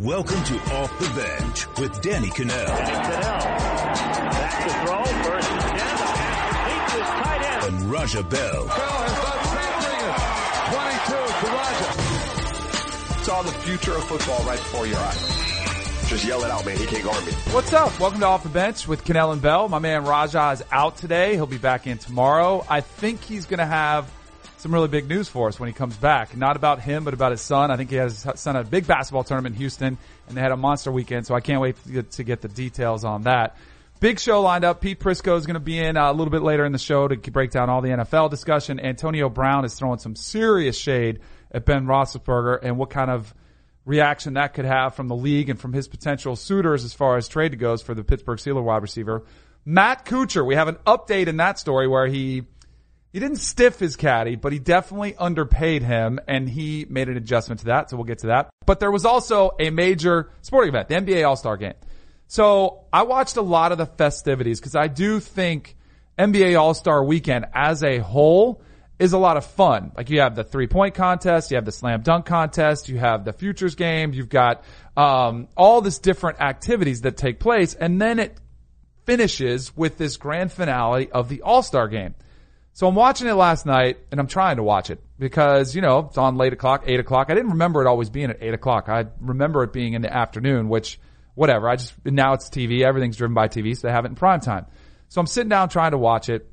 Welcome to Off the Bench with Danny Kanell. Back to throw, first and ten, the pass complete to his tight end. And Raja Bell. Bell has done 22 to Raja. Saw the future of football right before your eyes. Just yell it out, man. He can't guard me. What's up? Welcome to Off the Bench with Kanell and Bell. My man Raja is out today. He'll be back in tomorrow. I think he's going to have some really big news for us when he comes back. Not about him, but about his son. I think he has his son a big basketball tournament in Houston, and they had a monster weekend, so I can't wait to get, to get the details on that. Big show lined up. Pete Prisco is going to be in uh, a little bit later in the show to break down all the NFL discussion. Antonio Brown is throwing some serious shade at Ben Roethlisberger and what kind of reaction that could have from the league and from his potential suitors as far as trade goes for the Pittsburgh Steelers wide receiver. Matt Kuchar, we have an update in that story where he he didn't stiff his caddy, but he definitely underpaid him and he made an adjustment to that. So we'll get to that. But there was also a major sporting event, the NBA All-Star game. So I watched a lot of the festivities because I do think NBA All-Star weekend as a whole is a lot of fun. Like you have the three point contest, you have the slam dunk contest, you have the futures game, you've got, um, all this different activities that take place and then it finishes with this grand finale of the All-Star game. So I'm watching it last night and I'm trying to watch it because, you know, it's on late o'clock, eight o'clock. I didn't remember it always being at eight o'clock. I remember it being in the afternoon, which whatever. I just, now it's TV. Everything's driven by TV. So they have it in prime time. So I'm sitting down trying to watch it.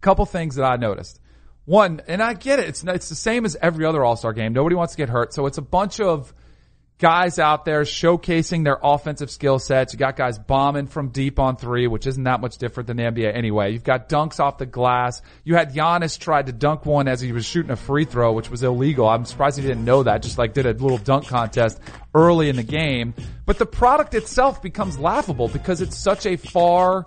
Couple things that I noticed. One, and I get it. It's, it's the same as every other All-Star game. Nobody wants to get hurt. So it's a bunch of guys out there showcasing their offensive skill sets. You got guys bombing from deep on three, which isn't that much different than the NBA anyway. You've got dunks off the glass. You had Giannis tried to dunk one as he was shooting a free throw, which was illegal. I'm surprised he didn't know that. Just like did a little dunk contest early in the game. But the product itself becomes laughable because it's such a far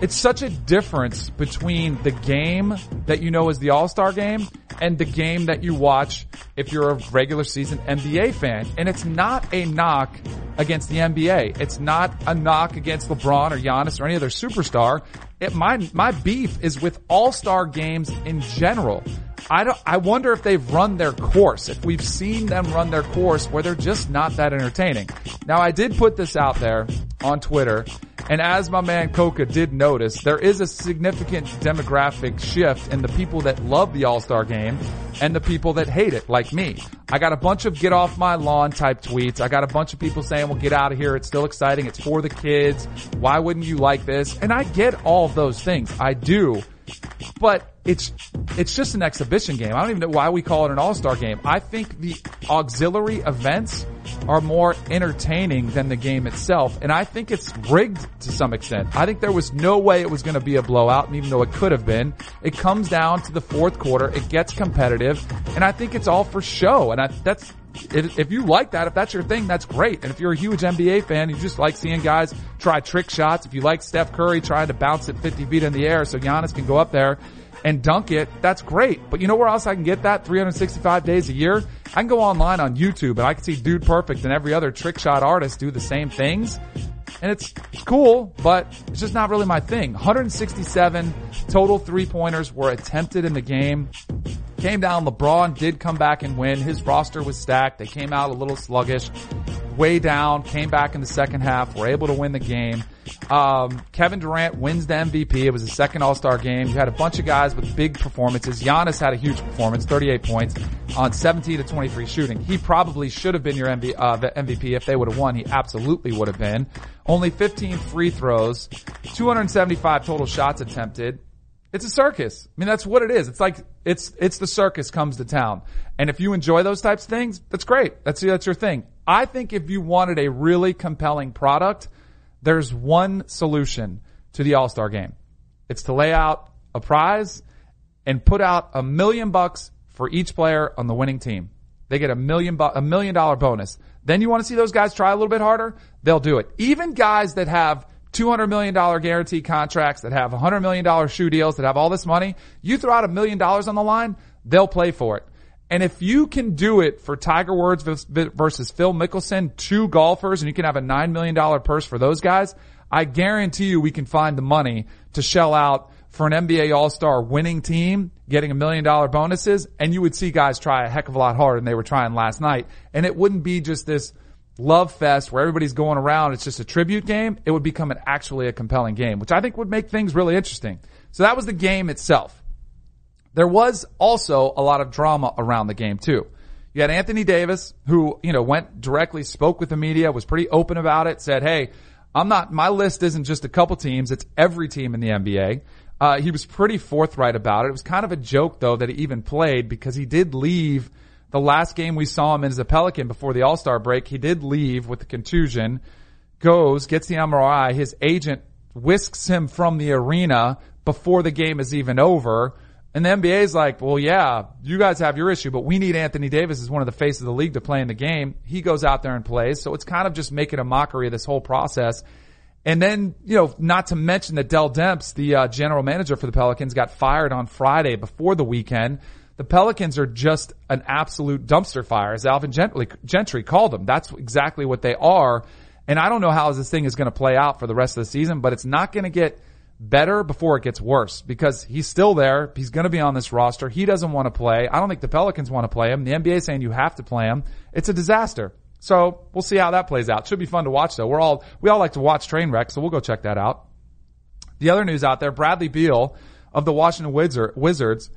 it's such a difference between the game that you know is the All-Star game and the game that you watch if you're a regular season NBA fan. And it's not a knock against the NBA. It's not a knock against LeBron or Giannis or any other superstar. It, my, my beef is with All-Star games in general. I don't, I wonder if they've run their course, if we've seen them run their course where they're just not that entertaining. Now I did put this out there on Twitter and as my man Coca did notice, there is a significant demographic shift in the people that love the All-Star game and the people that hate it, like me. I got a bunch of get off my lawn type tweets. I got a bunch of people saying, well, get out of here. It's still exciting. It's for the kids. Why wouldn't you like this? And I get all those things. I do. But it's it's just an exhibition game. I don't even know why we call it an all-star game. I think the auxiliary events are more entertaining than the game itself, and I think it's rigged to some extent. I think there was no way it was going to be a blowout, and even though it could have been, it comes down to the fourth quarter. It gets competitive, and I think it's all for show. And I, that's if you like that, if that's your thing, that's great. And if you're a huge NBA fan, you just like seeing guys try trick shots. If you like Steph Curry trying to bounce it 50 feet in the air so Giannis can go up there and dunk it, that's great. But you know where else I can get that 365 days a year? I can go online on YouTube and I can see Dude Perfect and every other trick shot artist do the same things. And it's, cool, but it's just not really my thing. 167 total three pointers were attempted in the game. Came down, LeBron did come back and win. His roster was stacked. They came out a little sluggish, way down, came back in the second half, were able to win the game. Um, Kevin Durant wins the MVP. It was a second All-Star game. You had a bunch of guys with big performances. Giannis had a huge performance, 38 points on 17 to 23 shooting. He probably should have been your uh, MVP if they would have won. He absolutely would have been. Only 15 free throws, 275 total shots attempted. It's a circus. I mean, that's what it is. It's like, it's, it's the circus comes to town. And if you enjoy those types of things, that's great. That's, that's your thing. I think if you wanted a really compelling product, there's one solution to the All-Star game. It's to lay out a prize and put out a million bucks for each player on the winning team. They get a million bu- a million dollar bonus. Then you want to see those guys try a little bit harder? They'll do it. Even guys that have $200 million guaranteed contracts, that have $100 million shoe deals, that have all this money, you throw out a million dollars on the line, they'll play for it. And if you can do it for Tiger Woods versus Phil Mickelson, two golfers, and you can have a $9 million purse for those guys, I guarantee you we can find the money to shell out for an NBA All-Star winning team getting a million dollar bonuses and you would see guys try a heck of a lot harder than they were trying last night. And it wouldn't be just this love fest where everybody's going around. It's just a tribute game. It would become an actually a compelling game, which I think would make things really interesting. So that was the game itself. There was also a lot of drama around the game too. You had Anthony Davis, who, you know, went directly, spoke with the media, was pretty open about it, said, hey, I'm not, my list isn't just a couple teams, it's every team in the NBA. Uh, he was pretty forthright about it. It was kind of a joke though that he even played because he did leave the last game we saw him in as a Pelican before the All-Star break. He did leave with the contusion, goes, gets the MRI. His agent whisks him from the arena before the game is even over. And the NBA is like, well, yeah, you guys have your issue, but we need Anthony Davis as one of the faces of the league to play in the game. He goes out there and plays. So it's kind of just making a mockery of this whole process. And then, you know, not to mention that Dell Demps, the uh, general manager for the Pelicans, got fired on Friday before the weekend. The Pelicans are just an absolute dumpster fire, as Alvin Gentry, Gentry called them. That's exactly what they are. And I don't know how this thing is going to play out for the rest of the season, but it's not going to get – better before it gets worse because he's still there. He's going to be on this roster. He doesn't want to play. I don't think the Pelicans want to play him. The NBA is saying you have to play him. It's a disaster. So we'll see how that plays out. Should be fun to watch though. We're all, we all like to watch train wrecks, so we'll go check that out. The other news out there, Bradley Beal of the Washington Wizards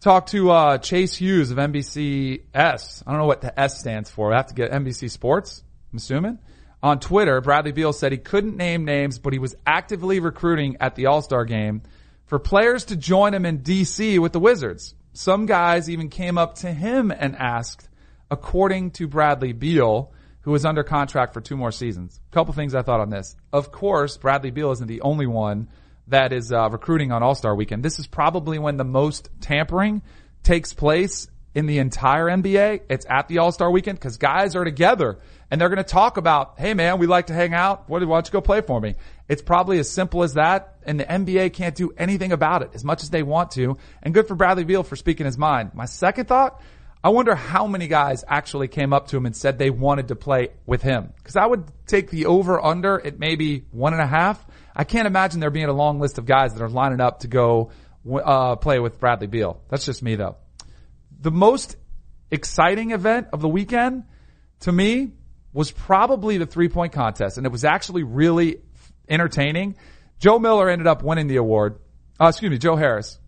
talked to, uh, Chase Hughes of NBCS. I don't know what the S stands for. I have to get NBC Sports, I'm assuming on Twitter, Bradley Beal said he couldn't name names, but he was actively recruiting at the All-Star game for players to join him in DC with the Wizards. Some guys even came up to him and asked, according to Bradley Beal, who is under contract for two more seasons. A couple things I thought on this. Of course, Bradley Beal isn't the only one that is uh, recruiting on All-Star weekend. This is probably when the most tampering takes place in the entire NBA. It's at the All-Star weekend because guys are together and they're going to talk about, hey man, we like to hang out. Why don't you go play for me? It's probably as simple as that. And the NBA can't do anything about it as much as they want to. And good for Bradley Beal for speaking his mind. My second thought, I wonder how many guys actually came up to him and said they wanted to play with him. Cause I would take the over under at maybe one and a half. I can't imagine there being a long list of guys that are lining up to go, uh, play with Bradley Beal. That's just me though. The most exciting event of the weekend to me was probably the three point contest, and it was actually really entertaining. Joe Miller ended up winning the award. Uh, excuse me, Joe Harris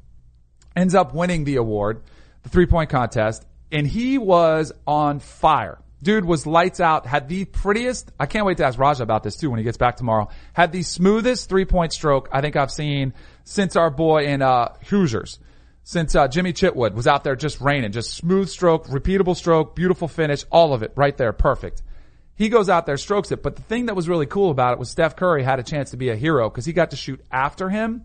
ends up winning the award, the three point contest, and he was on fire. Dude was lights out, had the prettiest, I can't wait to ask Raja about this too when he gets back tomorrow, had the smoothest three point stroke I think I've seen since our boy in, uh, Hoosiers. Since, uh, Jimmy Chitwood was out there just raining, just smooth stroke, repeatable stroke, beautiful finish, all of it right there, perfect. He goes out there, strokes it. But the thing that was really cool about it was Steph Curry had a chance to be a hero because he got to shoot after him.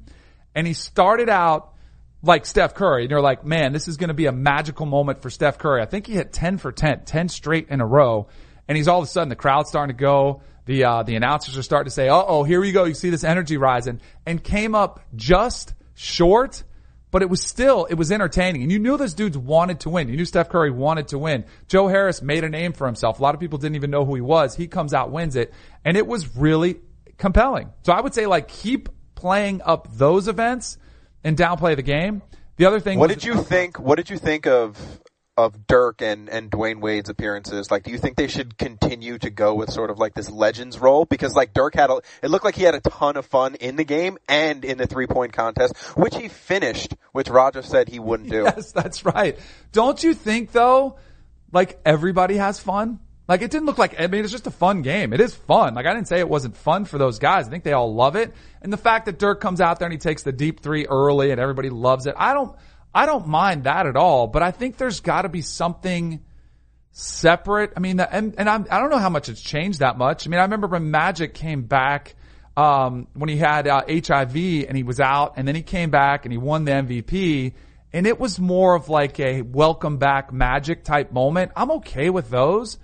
And he started out like Steph Curry. And you're like, man, this is going to be a magical moment for Steph Curry. I think he hit 10 for 10, 10 straight in a row. And he's all of a sudden, the crowd's starting to go. The, uh, the announcers are starting to say, uh oh, here we go. You see this energy rising and came up just short but it was still, it was entertaining. And you knew those dudes wanted to win. You knew Steph Curry wanted to win. Joe Harris made a name for himself. A lot of people didn't even know who he was. He comes out, wins it, and it was really compelling. So I would say like keep playing up those events and downplay the game. The other thing What was, did you think what did you think of of Dirk and, and Dwyane Wade's appearances? Like, do you think they should continue to go with sort of like this legends role? Because like Dirk had a, it looked like he had a ton of fun in the game and in the three point contest, which he finished, which Raja said he wouldn't do. Yes, that's right. Don't you think though, like everybody has fun? Like it didn't look like, I mean, it's just a fun game. It is fun. Like I didn't say it wasn't fun for those guys. I think they all love it. And the fact that Dirk comes out there and he takes the deep three early and everybody loves it. I don't, I don't mind that at all, but I think there's got to be something separate. I mean, and, and I'm, I don't know how much it's changed that much. I mean, I remember when Magic came back, um, when he had uh, HIV and he was out and then he came back and he won the MVP and it was more of like a welcome back Magic type moment. I'm okay with those.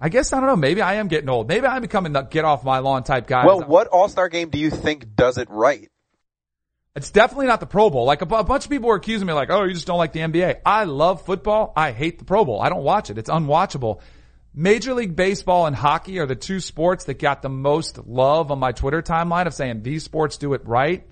I guess I don't know. Maybe I am getting old. Maybe I'm becoming the get off my lawn type guy. Well, what All Star game do you think does it right? It's definitely not the Pro Bowl. Like a, bunch of people were accusing me like, oh, you just don't like the NBA. I love football. I hate the Pro Bowl. I don't watch it. It's unwatchable. Major League Baseball and hockey are the two sports that got the most love on my Twitter timeline of saying these sports do it right.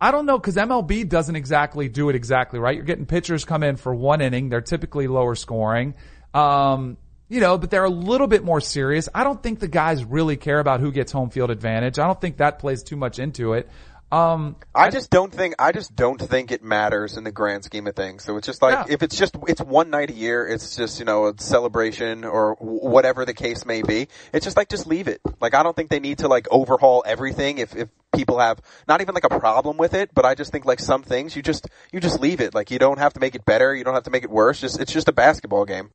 I don't know because MLB doesn't exactly do it exactly right. You're getting pitchers come in for one inning. They're typically lower scoring. Um, you know, but they're a little bit more serious. I don't think the guys really care about who gets home field advantage. I don't think that plays too much into it. Um, I just don't think I just don't think it matters in the grand scheme of things. So it's just like Yeah. if it's just it's one night a year, it's just you know a celebration or w- whatever the case may be. It's just like just leave it. Like I don't think they need to like overhaul everything if if people have not even like a problem with it, but I just think like some things you just you just leave it. Like you don't have to make it better, you don't have to make it worse. Just it's just a basketball game.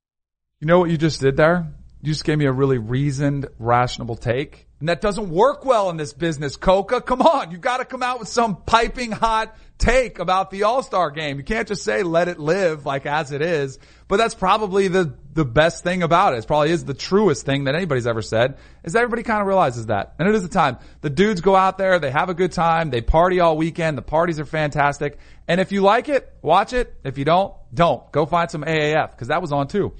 You know what you just did there? You just gave me a really reasoned, rational take. And that doesn't work well in this business, Coca. Come on. you've gotta come out with some piping hot take about the All-Star game. You can't just say let it live like as it is. But that's probably the, the best thing about it. It probably is the truest thing that anybody's ever said is everybody kind of realizes that. And it is the time. The dudes go out there, they have a good time, they party all weekend, the parties are fantastic. And if you like it, watch it. If you don't, don't. Go find some AAF because that was on too.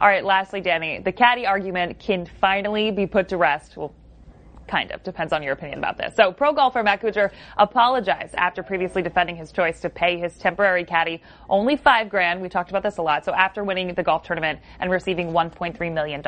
All right, lastly, Danny, the caddy argument can finally be put to rest. Well, kind of. Depends on your opinion about this. So, pro golfer Matt Kuchar apologized after previously defending his choice to pay his temporary caddy only five grand. We talked about this a lot. So, after winning the golf tournament and receiving $1.3 million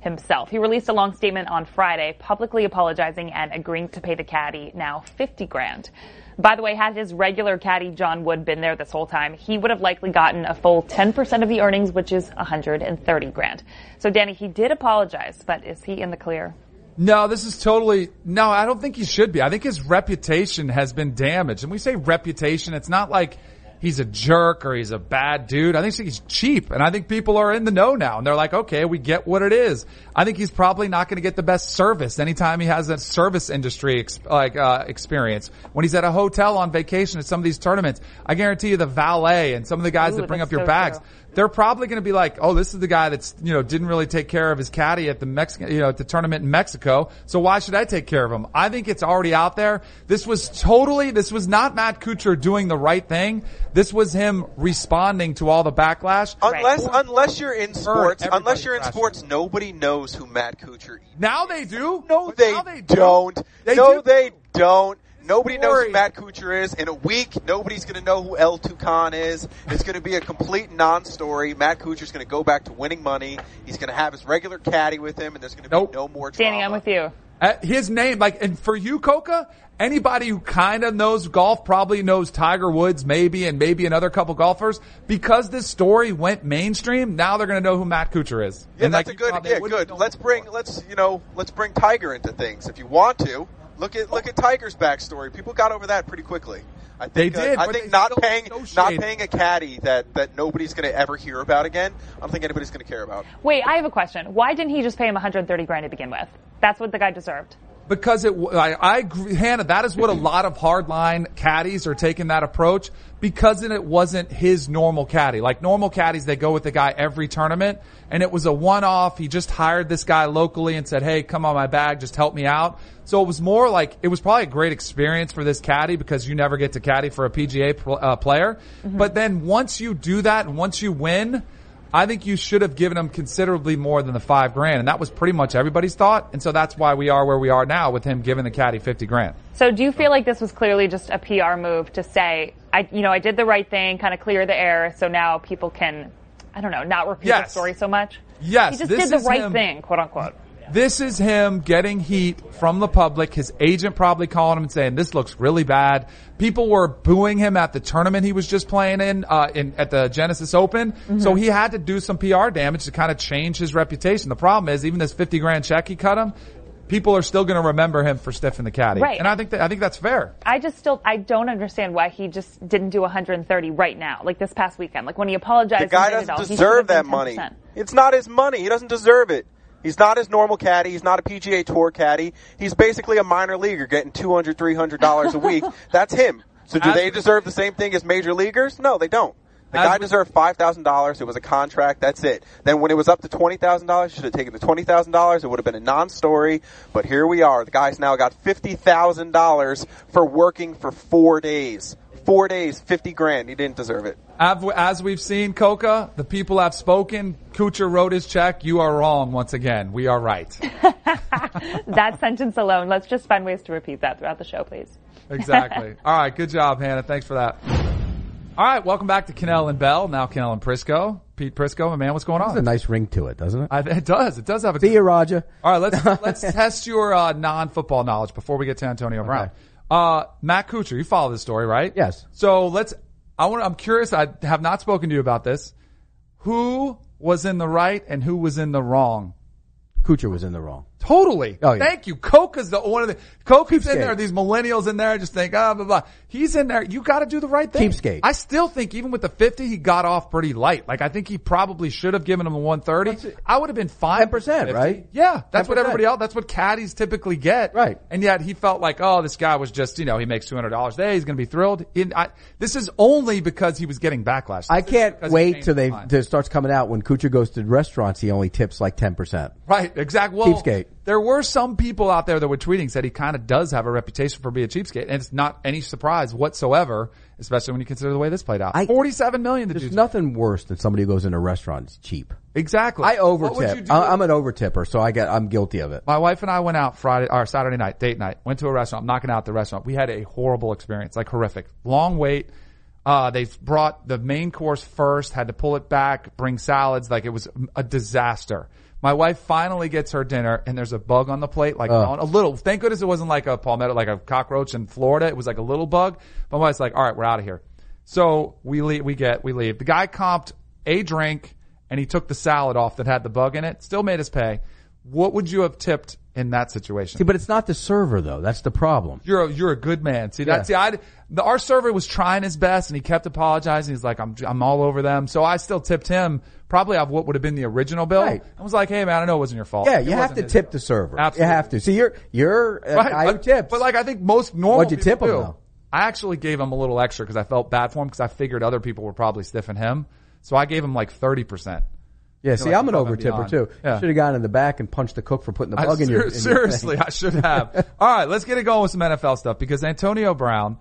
himself, he released a long statement on Friday, publicly apologizing and agreeing to pay the caddy now 50 grand. By the way, had his regular caddy John Wood been there this whole time, he would have likely gotten a full 10% of the earnings, which is 130 grand. So, Danny, he did apologize, but is he in the clear? No, this is totally, no, I don't think he should be. I think his reputation has been damaged. And we say reputation, it's not like he's a jerk or he's a bad dude. I think he's cheap. And I think people are in the know now and they're like, okay, we get what it is. I think he's probably not going to get the best service anytime he has a service industry ex- like, uh, experience. When he's at a hotel on vacation at some of these tournaments, I guarantee you the valet and some of the guys Ooh, that bring up your so bags, true. They're probably going to be like, oh, this is the guy that's, you know, didn't really take care of his caddy at the Mexican, you know, at the tournament in Mexico. So why should I take care of him? I think it's already out there. This was totally, this was not Matt Kuchar doing the right thing. This was him responding to all the backlash. Unless unless you're in sports, unless you're in crashed. sports, nobody knows who Matt Kuchar is. Now they do. No, they, Now they don't. They no, do. they don't. Nobody knows who Matt Kuchar is. In a week, nobody's going to know who El Tucan is. It's going to be a complete non-story. Matt Kuchar's going to go back to winning money. He's going to have his regular caddy with him, and there's going to be no more drama. Danny, I'm with you. Uh, his name, like, and for you, Coca, anybody who kind of knows golf probably knows Tiger Woods, maybe, and maybe another couple golfers. Because this story went mainstream, now they're going to know who Matt Kuchar is. Yeah, And, that's like, a good. you thought they Yeah, good. Let's bring. Let's you know. Let's bring Tiger into things if you want to. Look at look at Tiger's backstory. People got over that pretty quickly. I They think, uh, did, I think not paying no not paying a caddy that that nobody's going to ever hear about again. I don't think anybody's going to care about. Wait, I have a question. Why didn't he just pay him 130 grand to begin with? That's what the guy deserved. Because it, I, I agree, Hannah, that is what a lot of hardline caddies are taking that approach because it wasn't his normal caddy. Like normal caddies, they go with the guy every tournament and it was a one-off. He just hired this guy locally and said, Hey, come on my bag, just help me out. So it was more like, it was probably a great experience for this caddy because you never get to caddy for a PGA pl- uh, player. But then once you do that and once you win, I think you should have given him considerably more than the five grand, and that was pretty much everybody's thought. And so that's why we are where we are now with him giving the caddy fifty grand. So do you feel like this was clearly just a PR move to say, I, you know, I did the right thing, kind of clear the air, so now people can, I don't know, not repeat the story so much? Yes, He just did the right him- thing, quote unquote. This is him getting heat from the public. His agent probably calling him and saying, "This looks really bad." People were booing him at the tournament he was just playing in, uh, in at the Genesis Open. So he had to do some PR damage to kind of change his reputation. The problem is, even this fifty grand check he cut him, people are still going to remember him for stiffing the caddy. Right. And I think that, I think that's fair. I just still, I don't understand why he just didn't do 130 right now, like this past weekend. Like when he apologized, The guy and did it doesn't all, he should deserve that money. 10%. It's not his money. He doesn't deserve it. He's not his normal caddy. He's not a PGA Tour caddy. He's basically a minor leaguer getting $200, $300 a week. That's him. So do As they deserve the same thing as major leaguers? No, they don't. The guy deserved five thousand dollars. It was a contract. That's it. Then when it was up to twenty thousand dollars, should have taken the twenty thousand dollars. It would have been a non-story. But here we are. The guy's now got fifty thousand dollars for working for four days. Four days, fifty grand. He didn't deserve it. Av- As we've seen, Coca, the people have spoken. Kuchar wrote his check. You are wrong once again. We are right. That sentence alone, let's just find ways to repeat that throughout the show, please. Exactly. All right. Good job, Hannah. Thanks for that. All right. Welcome back to Kanell and Bell. Now Kanell and Prisco. Pete Prisco, my man, what's going There's a nice ring to it, doesn't it? I, it does. It does have a See you, Raja. All right, let's let's test your uh, non-football knowledge before we get to Antonio Brown. Uh, Matt Kuchar, you follow this story, right? Yes. So let's. I want. I'm curious. I have not spoken to you about this. Who was in the right and who was in the wrong? Kuchar was in the wrong. Totally. Oh, yeah. Thank you. Coca's the one of the Coca's in there. These millennials in there just think, ah, blah, blah. He's in there. You got to do the right thing. Cheapskate. I still think even with the 50, he got off pretty light. Like I think he probably should have given him a 130. I would have been fine. 10%, right? Yeah. That's what 10%. everybody else, that's what caddies typically get. Right. And yet he felt like, oh, this guy was just, you know, he makes $200 a day. He's going to be thrilled. In, I, this is only because he was getting backlash. I This is can't wait till they mind. till it starts coming out when Kuchar goes to restaurants. He only tips like ten percent. Right, exactly. Well, Cheapskate. There were some people out there that were tweeting said he kind of does have a reputation for being a cheapskate, and it's not any surprise whatsoever, especially when you consider the way this played out. I- Forty-seven million. The There's nothing worse than somebody who goes into a restaurant and is cheap. exactly. I What would you overtip. I- I'm an overtipper, so I get I'm guilty of it. My wife and I went out Friday or Saturday night, date night. Went to a restaurant. I'm knocking out the restaurant. We had a horrible experience, like horrific. Long wait. Uh, they brought the main course first, had to pull it back, bring salads. Like it was a disaster. My wife finally gets her dinner and there's a bug on the plate, like uh. on- a little. Thank goodness it wasn't like a palmetto, like a cockroach in Florida. It was like a little bug. My wife's like, all right, we're out of here. So we leave, we get, we leave. The guy comped a drink and he took the salad off that had the bug in it. Still made us pay. What would you have tipped in that situation? See, but it's not the server though. That's the problem. You're a, you're a good man. See that? Yeah. See, I the, our server was trying his best and he kept apologizing. He's like, I'm I'm all over them. So I still tipped him probably off what would have been the original bill. Right. I was like, hey man, I know it wasn't your fault. Yeah, It you have to tip fault. the server. Absolutely. You have to. See, you're you're a Right, who but, tips. but like I think most normal What'd you people tip him, do. though? I actually gave him a little extra because I felt bad for him because I figured other people were probably stiffing him. So I gave him like thirty percent. Yeah, see, like I'm an above and overtipper too. Yeah. Should have gone in the back and punched the cook for putting the I bug in your. in seriously, thing. I should have. All right, let's get it going with some NFL stuff because Antonio Brown,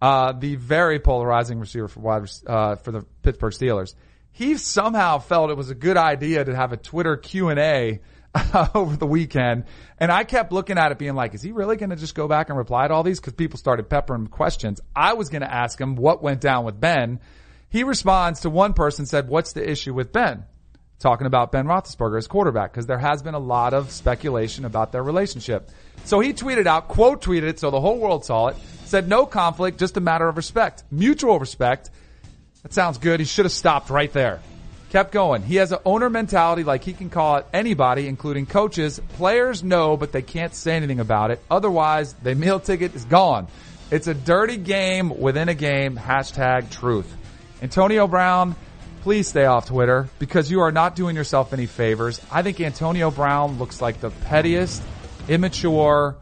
uh, the very polarizing receiver for wide uh, for the Pittsburgh Steelers, he somehow felt it was a good idea to have a Twitter Q and A over the weekend, and I kept looking at it, being like, "Is he really going to just go back and reply to all these?" Because people started peppering questions. I was going to ask him what went down with Ben. He responds to one person said, "What's the issue with Ben?" Talking about Ben Roethlisberger as quarterback because there has been a lot of speculation about their relationship. So he tweeted out, quote tweeted it, so the whole world saw it. Said no conflict, just a matter of respect, mutual respect. That sounds good. He should have stopped right there. Kept going. He has an owner mentality like he can call it anybody, including coaches. Players know, but they can't say anything about it. Otherwise, the meal ticket is gone. It's a dirty game within a game. Hashtag truth. Antonio Brown, please stay off Twitter because you are not doing yourself any favors. I think Antonio Brown looks like the pettiest, immature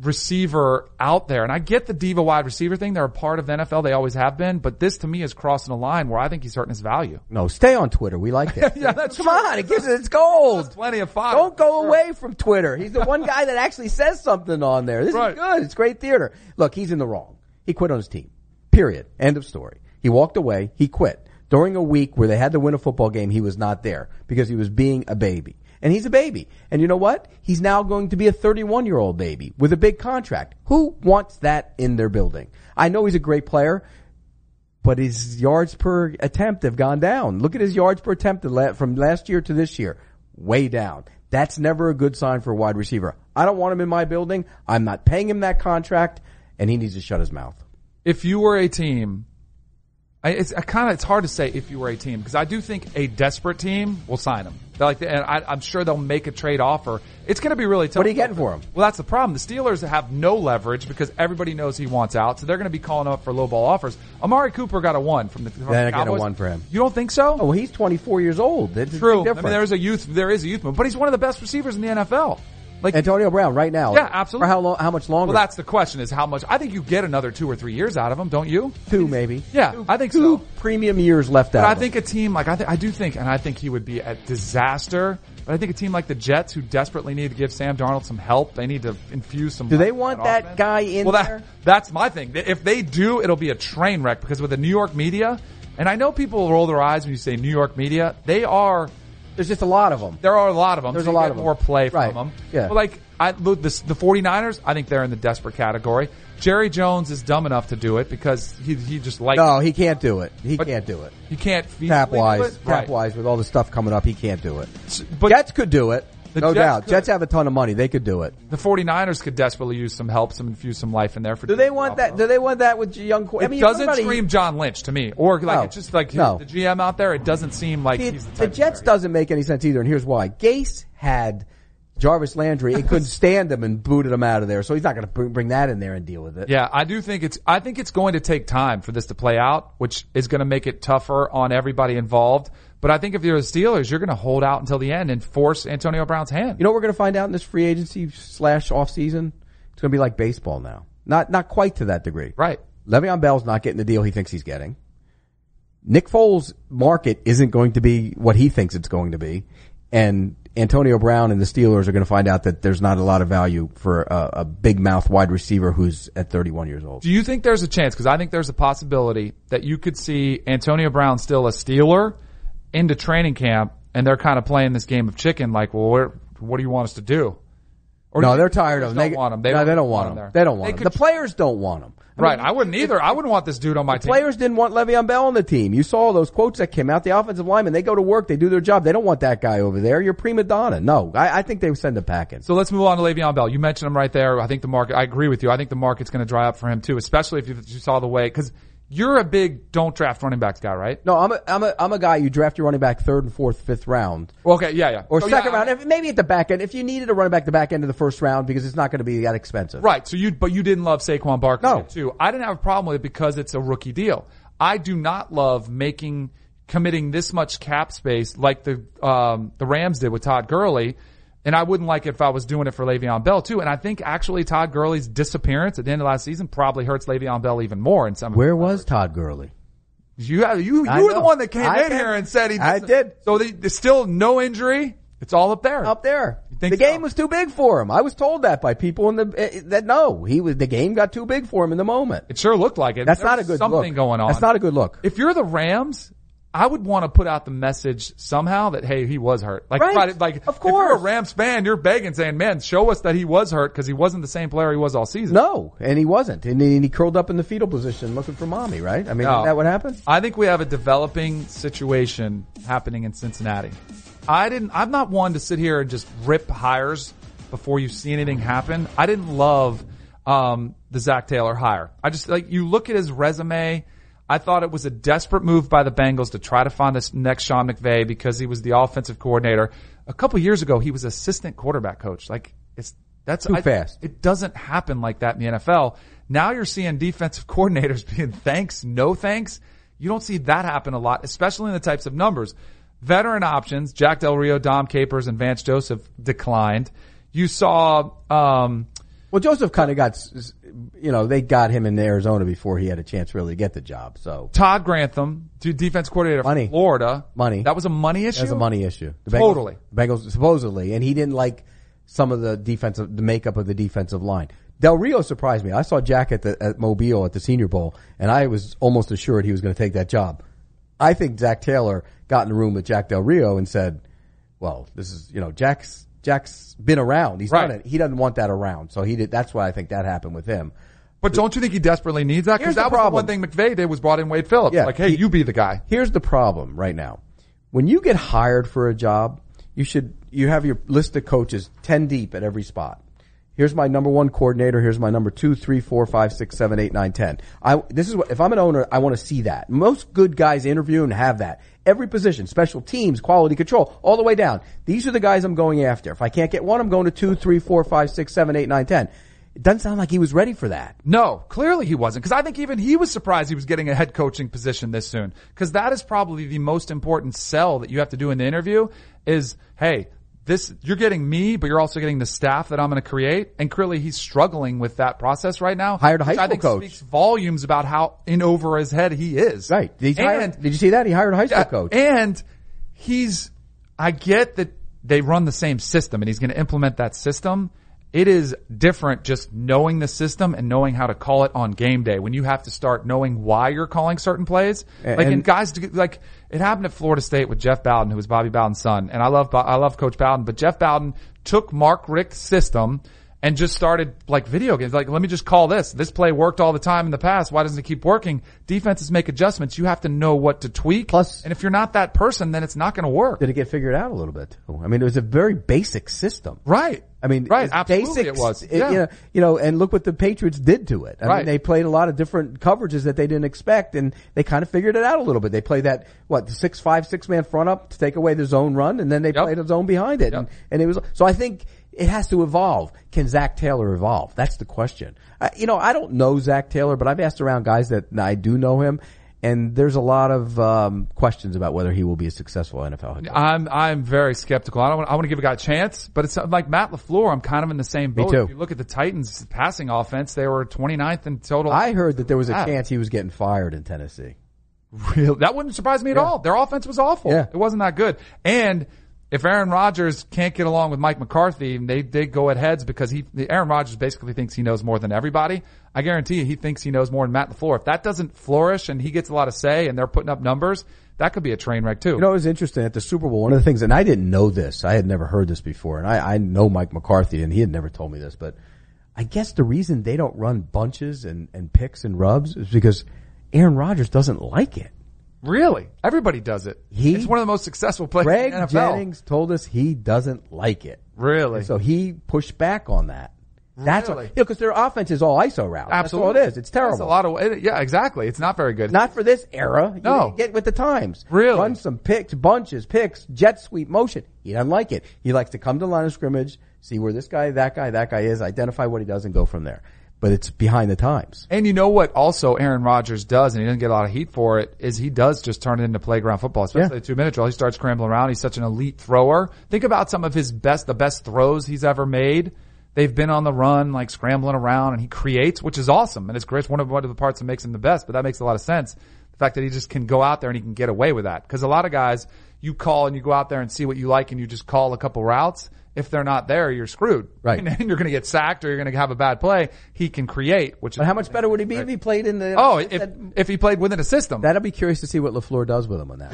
receiver out there. And I get the diva wide receiver thing. They're a part of the NFL. They always have been. But this to me is crossing a line where I think he's hurting his value. No, stay on Twitter. We like it. Yeah, that's Come true. on, it gives it its gold. Plenty of fodder. Don't go away from Twitter. He's the one guy that actually says something on there. This Right. is good. It's great theater. Look, he's in the wrong. He quit on his team. Period. End of story. He walked away. He quit. During a week where they had to win a football game, he was not there because he was being a baby. And he's a baby. And you know what? He's now going to be a 31 year old baby with a big contract. Who wants that in their building? I know he's a great player, but his yards per attempt have gone down. Look at his yards per attempt from last year to this year. Way down. That's never a good sign for a wide receiver. I don't want him in my building. I'm not paying him that contract and he needs to shut his mouth. if you were a team, I, it's kind of it's hard to say if you were a team because I do think a desperate team will sign him. They're like, and I, I'm sure they'll make a trade offer. It's going to be really tough. What are you getting for him? Well, that's the problem. The Steelers have no leverage because everybody knows he wants out, so they're going to be calling up for low ball offers. Amari Cooper got a one from the, from They're the not getting a one for him. You don't think so? Oh, well, he's 24 years old. That's True. I mean, there is a youth. There is a youth move, but he's one of the best receivers in the NFL. Like Antonio Brown right now. Yeah, absolutely. For how long? How much longer? Well, that's the question: is how much? I think you get another two or three years out of him, don't you? two maybe. Yeah, Two- I think two so. premium years left out. But I of him. think a team like I, th- I do think, and I think he would be a disaster. But I think a team like the Jets, who desperately need to give Sam Darnold some help, they need to infuse some. Do they want that offense. guy in well, there? That, that's my thing. If they do, it'll be a train wreck because with the New York media, and I know people roll their eyes when you say New York media, they are There's just a lot of them. There are a lot of them. There's so a lot of 'em. more play from Right. them. Yeah. But like, I look the, the 49ers. I think they're in the desperate category. Jerry Jones is dumb enough to do it because he he just likes. No, he can't do it. He can't do it. You can't Cap wise, cap Right. wise, with all the stuff coming up, he can't do it. But Jets could do it. The no Jets doubt. could. Jets have a ton of money. They could do it. the 49ers could desperately use some help, some infuse some life in there for. Do they want that? Do they want that with young? qu- It I mean, you're doesn't about a- scream John Lynch to me, or like No. it's just like No. the GM out there. It doesn't seem like See, he's the, the type of Jets player. doesn't make any sense either, and here's why. Gase had Jarvis Landry. He couldn't stand him and booted him out of there, so he's not going to bring, bring that in there and deal with it. Yeah, I do think it's. I think it's going to take time for this to play out, which is going to make it tougher on everybody involved. But I think if you're the Steelers, you're going to hold out until the end and force Antonio Brown's hand. You know what we're going to find out in this free agency slash off season? It's going to be like baseball now. Not not quite to that degree. right? Le'Veon Bell's not getting the deal he thinks he's getting. Nick Foles' market isn't going to be what he thinks it's going to be, and Antonio Brown and the Steelers are going to find out that there's not a lot of value for a, a big mouth wide receiver who's at 31 years old. Do you think there's a chance? Because I think there's a possibility that you could see Antonio Brown still a Steeler into training camp, and they're kind of playing this game of chicken. Like, well, where, what do you want us to do? Or No, they're tired of them. Don't want him. They no, don't, they don't want them. there. They don't want him. could- The players don't want them. I right? mean, I wouldn't either. I wouldn't want this dude on my team. Players didn't want Le'Veon Bell on the team. You saw those quotes that came out. The offensive linemen, they go to work, they do their job. They don't want that guy over there. You're prima donna. No, I, I think they would send him packing. So let's move on to Le'Veon Bell. You mentioned him right there. I think the market. I agree with you. I think the market's going to dry up for him too, especially if you, you saw the way because you're a big don't draft running backs guy, right? No, I'm a, I'm a, I'm a guy. You draft your running back third and fourth, fifth round, okay, yeah, yeah, or So, second yeah, round. If, maybe at the back end, if you needed a running back, the back end of the first round because it's not going to be that expensive. Right. So you, but you didn't love Saquon Barkley No. too. I didn't have a problem with it because it's a rookie deal. I do not love making committing this much cap space like the um, the Rams did with Todd Gurley. And I wouldn't like it if I was doing it for Le'Veon Bell too. And I think actually Todd Gurley's disappearance at the end of last season probably hurts Le'Veon Bell even more in some. Where was Todd Gurley? You have, you you I were the one that came I in did. here and said he. I did. So the, there's still no injury. It's all up there. Up there. think The so? game was too big for him. I was told that by people in the eh, that no, he was the game got too big for him in the moment. It sure looked like it. That's There not a good something look. going on. That's not a good look. If you're the Rams, I would want to put out the message somehow that hey, he was hurt. Like, Right. like Of if you're a course. Rams fan, you're begging, saying, "Man, show us that he was hurt because he wasn't the same player he was all season." No, and he wasn't, and he, and he curled up in the fetal position looking for mommy. Right? I mean, No. isn't that what happened? I think we have a developing situation happening in Cincinnati. I didn't. I'm not one to sit here and just rip hires before you see anything happen. I didn't love um, the Zac Taylor hire. I just like you look at his resume. I thought it was a desperate move by the Bengals to try to find this next Sean McVay because he was the offensive coordinator. A couple years ago, he was assistant quarterback coach. Like it's that's Too I- fast. It doesn't happen like that in the NFL. Now you're seeing defensive coordinators being thanks, no thanks. You don't see that happen a lot, especially in the types of numbers. Veteran options, Jack Del Rio, Dom Capers, and Vance Joseph declined. You saw, um, Well, Joseph kind of got, you know, they got him in Arizona before he had a chance really to get the job. So Todd Grantham, defense coordinator Money. for Florida. Money. That was a money issue. that's a money issue. The Totally. the Bengals supposedly, and he didn't like some of the defensive, the makeup of the defensive line. Del Rio surprised me. I saw Jack at the at Mobile at the Senior Bowl, and I was almost assured he was going to take that job. I think Zac Taylor got in the room with Jack Del Rio and said, "Well, this is you know Jack's Jack's been around. He's Right. done it. He doesn't want that around, so he did. That's why I think that happened with him. But don't you think he desperately needs that? Because Here's the that was the one thing McVay did was brought in Wade Phillips. Yeah, like, hey, he- you be the guy. Here's the problem right now. When you get hired for a job, you should, you have your list of coaches 10 deep at every spot. Here's my number one coordinator. Here's my number two, three, four, five, six, seven, eight, nine, ten. I, this is what, if I'm an owner, I want to see that. Most good guys interview and have that. Every position, special teams, quality control, all the way down. These are the guys I'm going after. If I can't get one, I'm going to two, three, four, five, six, seven, eight, nine, ten. It doesn't sound like he was ready for that. No, clearly he wasn't. Because I think even he was surprised he was getting a head coaching position this soon. Because that is probably the most important sell that you have to do in the interview is, hey, this, you're getting me, but you're also getting the staff that I'm going to create. And clearly he's struggling with that process right now. Hired a high which I school think coach. speaks volumes about how in over his head he is. Right. Did, he hire- And did you see that? He hired a high school yeah, coach. And he's, I get that they run the same system and he's going to implement that system. it is different just knowing the system and knowing how to call it on game day when you have to start knowing why you're calling certain plays. Like, and, And- guys, like, it happened at Florida State with Jeff Bowden, who was Bobby Bowden's son. And I love, I love Coach Bowden, but Jeff Bowden took Mark Richt's system and just started like video games. Like, let me just call this. This play worked all the time in the past. Why doesn't it keep working? Defenses make adjustments. You have to know what to tweak. Plus- and if you're not that person, then it's not going to work. Did it get figured out a little bit? Too? I mean, it was a very basic system. Right. I mean, right. it's Absolutely basics, it was. it- Yeah. you, know, you know, and look what the Patriots did to it. I Right. mean, they played a lot of different coverages that they didn't expect, and they kind of figured it out a little bit. They played that what the six five six man front up to take away the zone run, and then they Yep. played a zone behind it, and, and it was so. I think it has to evolve. Can Zac Taylor evolve? That's the question. I, you know, I don't know Zac Taylor, but I've asked around guys that I do know him. And there's a lot of um, questions about whether he will be a successful NFL head coach. I'm I'm very skeptical. I don't want, I want to give a guy a chance, but it's like Matt LaFleur. I'm kind of in the same boat. Me too. If you look at the Titans' passing offense, they were 29th in total. I heard that there was a chance he was getting fired in Tennessee. Real, that wouldn't surprise me at all. Their offense was awful. Yeah. It wasn't that good. And if Aaron Rodgers can't get along with Mike McCarthy, and they they go at heads because he Aaron Rodgers basically thinks he knows more than everybody. I guarantee you, he thinks he knows more than Matt LaFleur. If that doesn't flourish and he gets a lot of say, and they're putting up numbers, that could be a train wreck too. You know, it was interesting at the Super Bowl. One of the things, and I didn't know this, I had never heard this before, and I, I know Mike McCarthy, and he had never told me this, but I guess the reason they don't run bunches and, and picks and rubs is because Aaron Rodgers doesn't like it. Really, everybody does it. He- it's one of the most successful players Greg in the NFL. Jennings told us he doesn't like it. Really? And so he pushed back on that. That's Really? what, you know, because their offense is all ISO routes. Absolutely, That's all it is. It's terrible. That's a lot of it, yeah, exactly. It's not very good. Not for this era. You No. Get with the times. Really? Run some picks, bunches, picks, jet sweep motion. He doesn't like it. He likes to come to line of scrimmage, see where this guy, that guy, that guy is, identify what he does and go from there. But it's behind the times. And you know what also Aaron Rodgers does, and he doesn't get a lot of heat for it, is he does just turn it into playground football, especially Yeah. the two minute drill. He starts scrambling around. He's such an elite thrower. Think about some of his best, the best throws he's ever made. They've been on the run, like scrambling around, and he creates, which is awesome. And it's great. One of, one of the parts that makes him the best, but that makes a lot of sense. The fact that he just can go out there and he can get away with that. Cause a lot of guys, you call and you go out there and see what you like and you just call a couple routes. If they're not there, you're screwed. Right. And you're going to get sacked or you're going to have a bad play. He can create, which is how much better would he be if he played in the? Oh, if if he played within a system, that'll be curious to see what LaFleur does with him on that.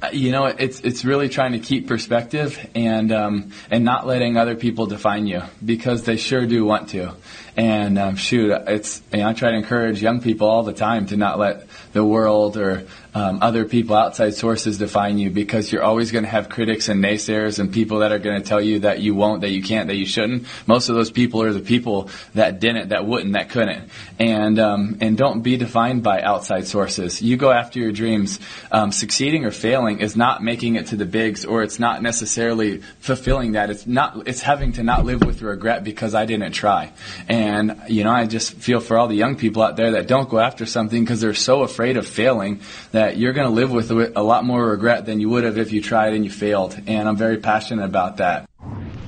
Uh, You know, it's it's really trying to keep perspective and um, and not letting other people define you because they sure do want to. And um, shoot, it's you know, I try to encourage young people all the time to not let the world or um, other people, outside sources, define you because you're always going to have critics and naysayers and people that are going to tell you that you won't, that you can't, that you shouldn't. Most of those people are the people that didn't, that wouldn't, that couldn't. And um, and don't be defined by outside sources. You go after your dreams. Um, succeeding or failing is not making it to the bigs, or it's not necessarily fulfilling that. It's not. It's having to not live with regret because I didn't try. And you know, I just feel for all the young people out there that don't go after something because they're so afraid of failing that you're going to live with a lot more regret than you would have if you tried and you failed. And I'm very passionate about that.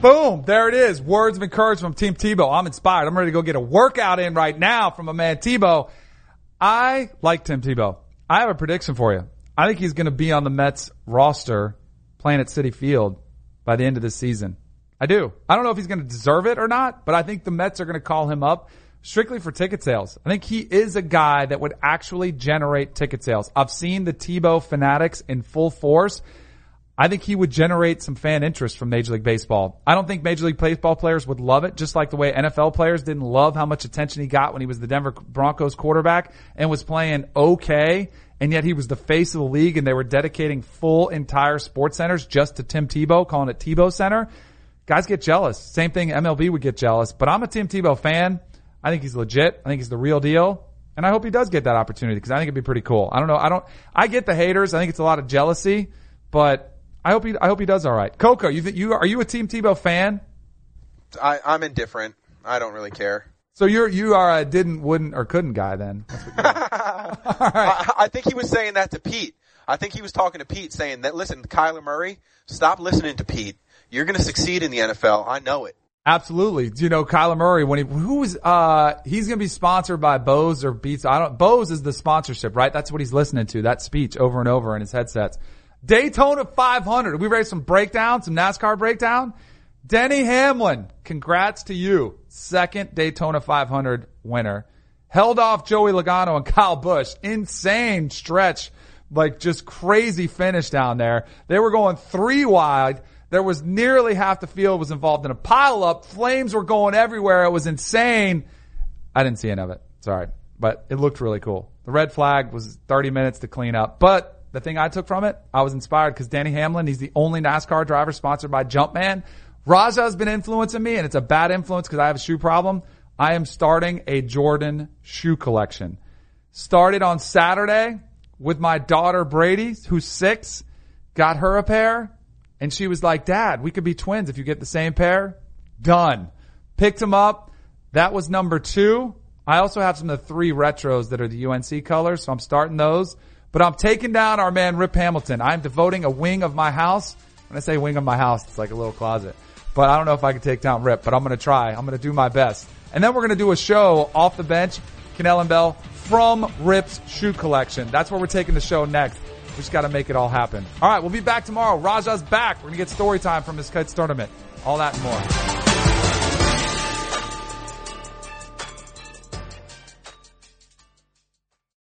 boom, there it is. Words of encouragement from Team Tebow. I'm inspired. I'm ready to go get a workout in right now from a man Tebow. I like Tim Tebow. I have a prediction for you. I think he's going to be on the Mets roster playing at Citi Field by the end of this season. I do. I don't know if he's going to deserve it or not, but I think the Mets are going to call him up strictly for ticket sales. I think he is a guy that would actually generate ticket sales. I've seen the Tebow fanatics in full force. I think he would generate some fan interest from Major League Baseball. I don't think Major League Baseball players would love it, just like the way NFL players didn't love how much attention he got when he was the Denver Broncos quarterback and was playing okay, and yet he was the face of the league and they were dedicating full entire sports centers just to Tim Tebow, calling it Tebow Center. Guys get jealous. Same thing MLB would get jealous, but I'm a Tim Tebow fan. I think he's legit. I think he's the real deal. And I hope he does get that opportunity because I think it'd be pretty cool. I don't know. I don't, I get the haters. I think it's a lot of jealousy, but I hope he, I hope he does all right. Coco, you, th- you, are you a Team Tebow fan? I, I'm indifferent. I don't really care. So you're, you are a didn't, wouldn't, or couldn't guy then. You're- I, I think he was saying that to Pete. I think he was talking to Pete saying that, listen, Kyler Murray, stop listening to Pete. You're going to succeed in the NFL. I know it. Absolutely. Do you know, Kyler Murray, when he, who was, uh, he's going to be sponsored by Bose or Beats. I don't, Bose is the sponsorship, right? That's what he's listening to, that speech over and over in his headsets. Daytona 500. We for some breakdown, some NASCAR breakdown? Denny Hamlin, congrats to you. Second Daytona 500 winner. Held off Joey Logano and Kyle Busch. Insane stretch. Like just crazy finish down there. They were going three wide. There was nearly half the field was involved in a pileup. Flames were going everywhere. It was insane. I didn't see any of it. Sorry. But it looked really cool. The red flag was 30 minutes to clean up. But the thing I took from it, I was inspired because Danny Hamlin, he's the only NASCAR driver sponsored by Jumpman. Raja has been influencing me and it's a bad influence because I have a shoe problem. I am starting a Jordan shoe collection. Started on Saturday with my daughter Brady, who's six, got her a pair and she was like, dad, we could be twins if you get the same pair. Done. Picked them up. That was number two. I also have some of the three retros that are the UNC colors, so I'm starting those. But I'm taking down our man Rip Hamilton. I'm devoting a wing of my house. When I say wing of my house, it's like a little closet. But I don't know if I can take down Rip, but I'm going to try. I'm going to do my best. And then we're going to do a show off the bench, Kanell and Bell, from Rip's shoe collection. That's where we're taking the show next. We just got to make it all happen. All right, we'll be back tomorrow. Raja's back. We're going to get story time from his kids tournament. All that and more.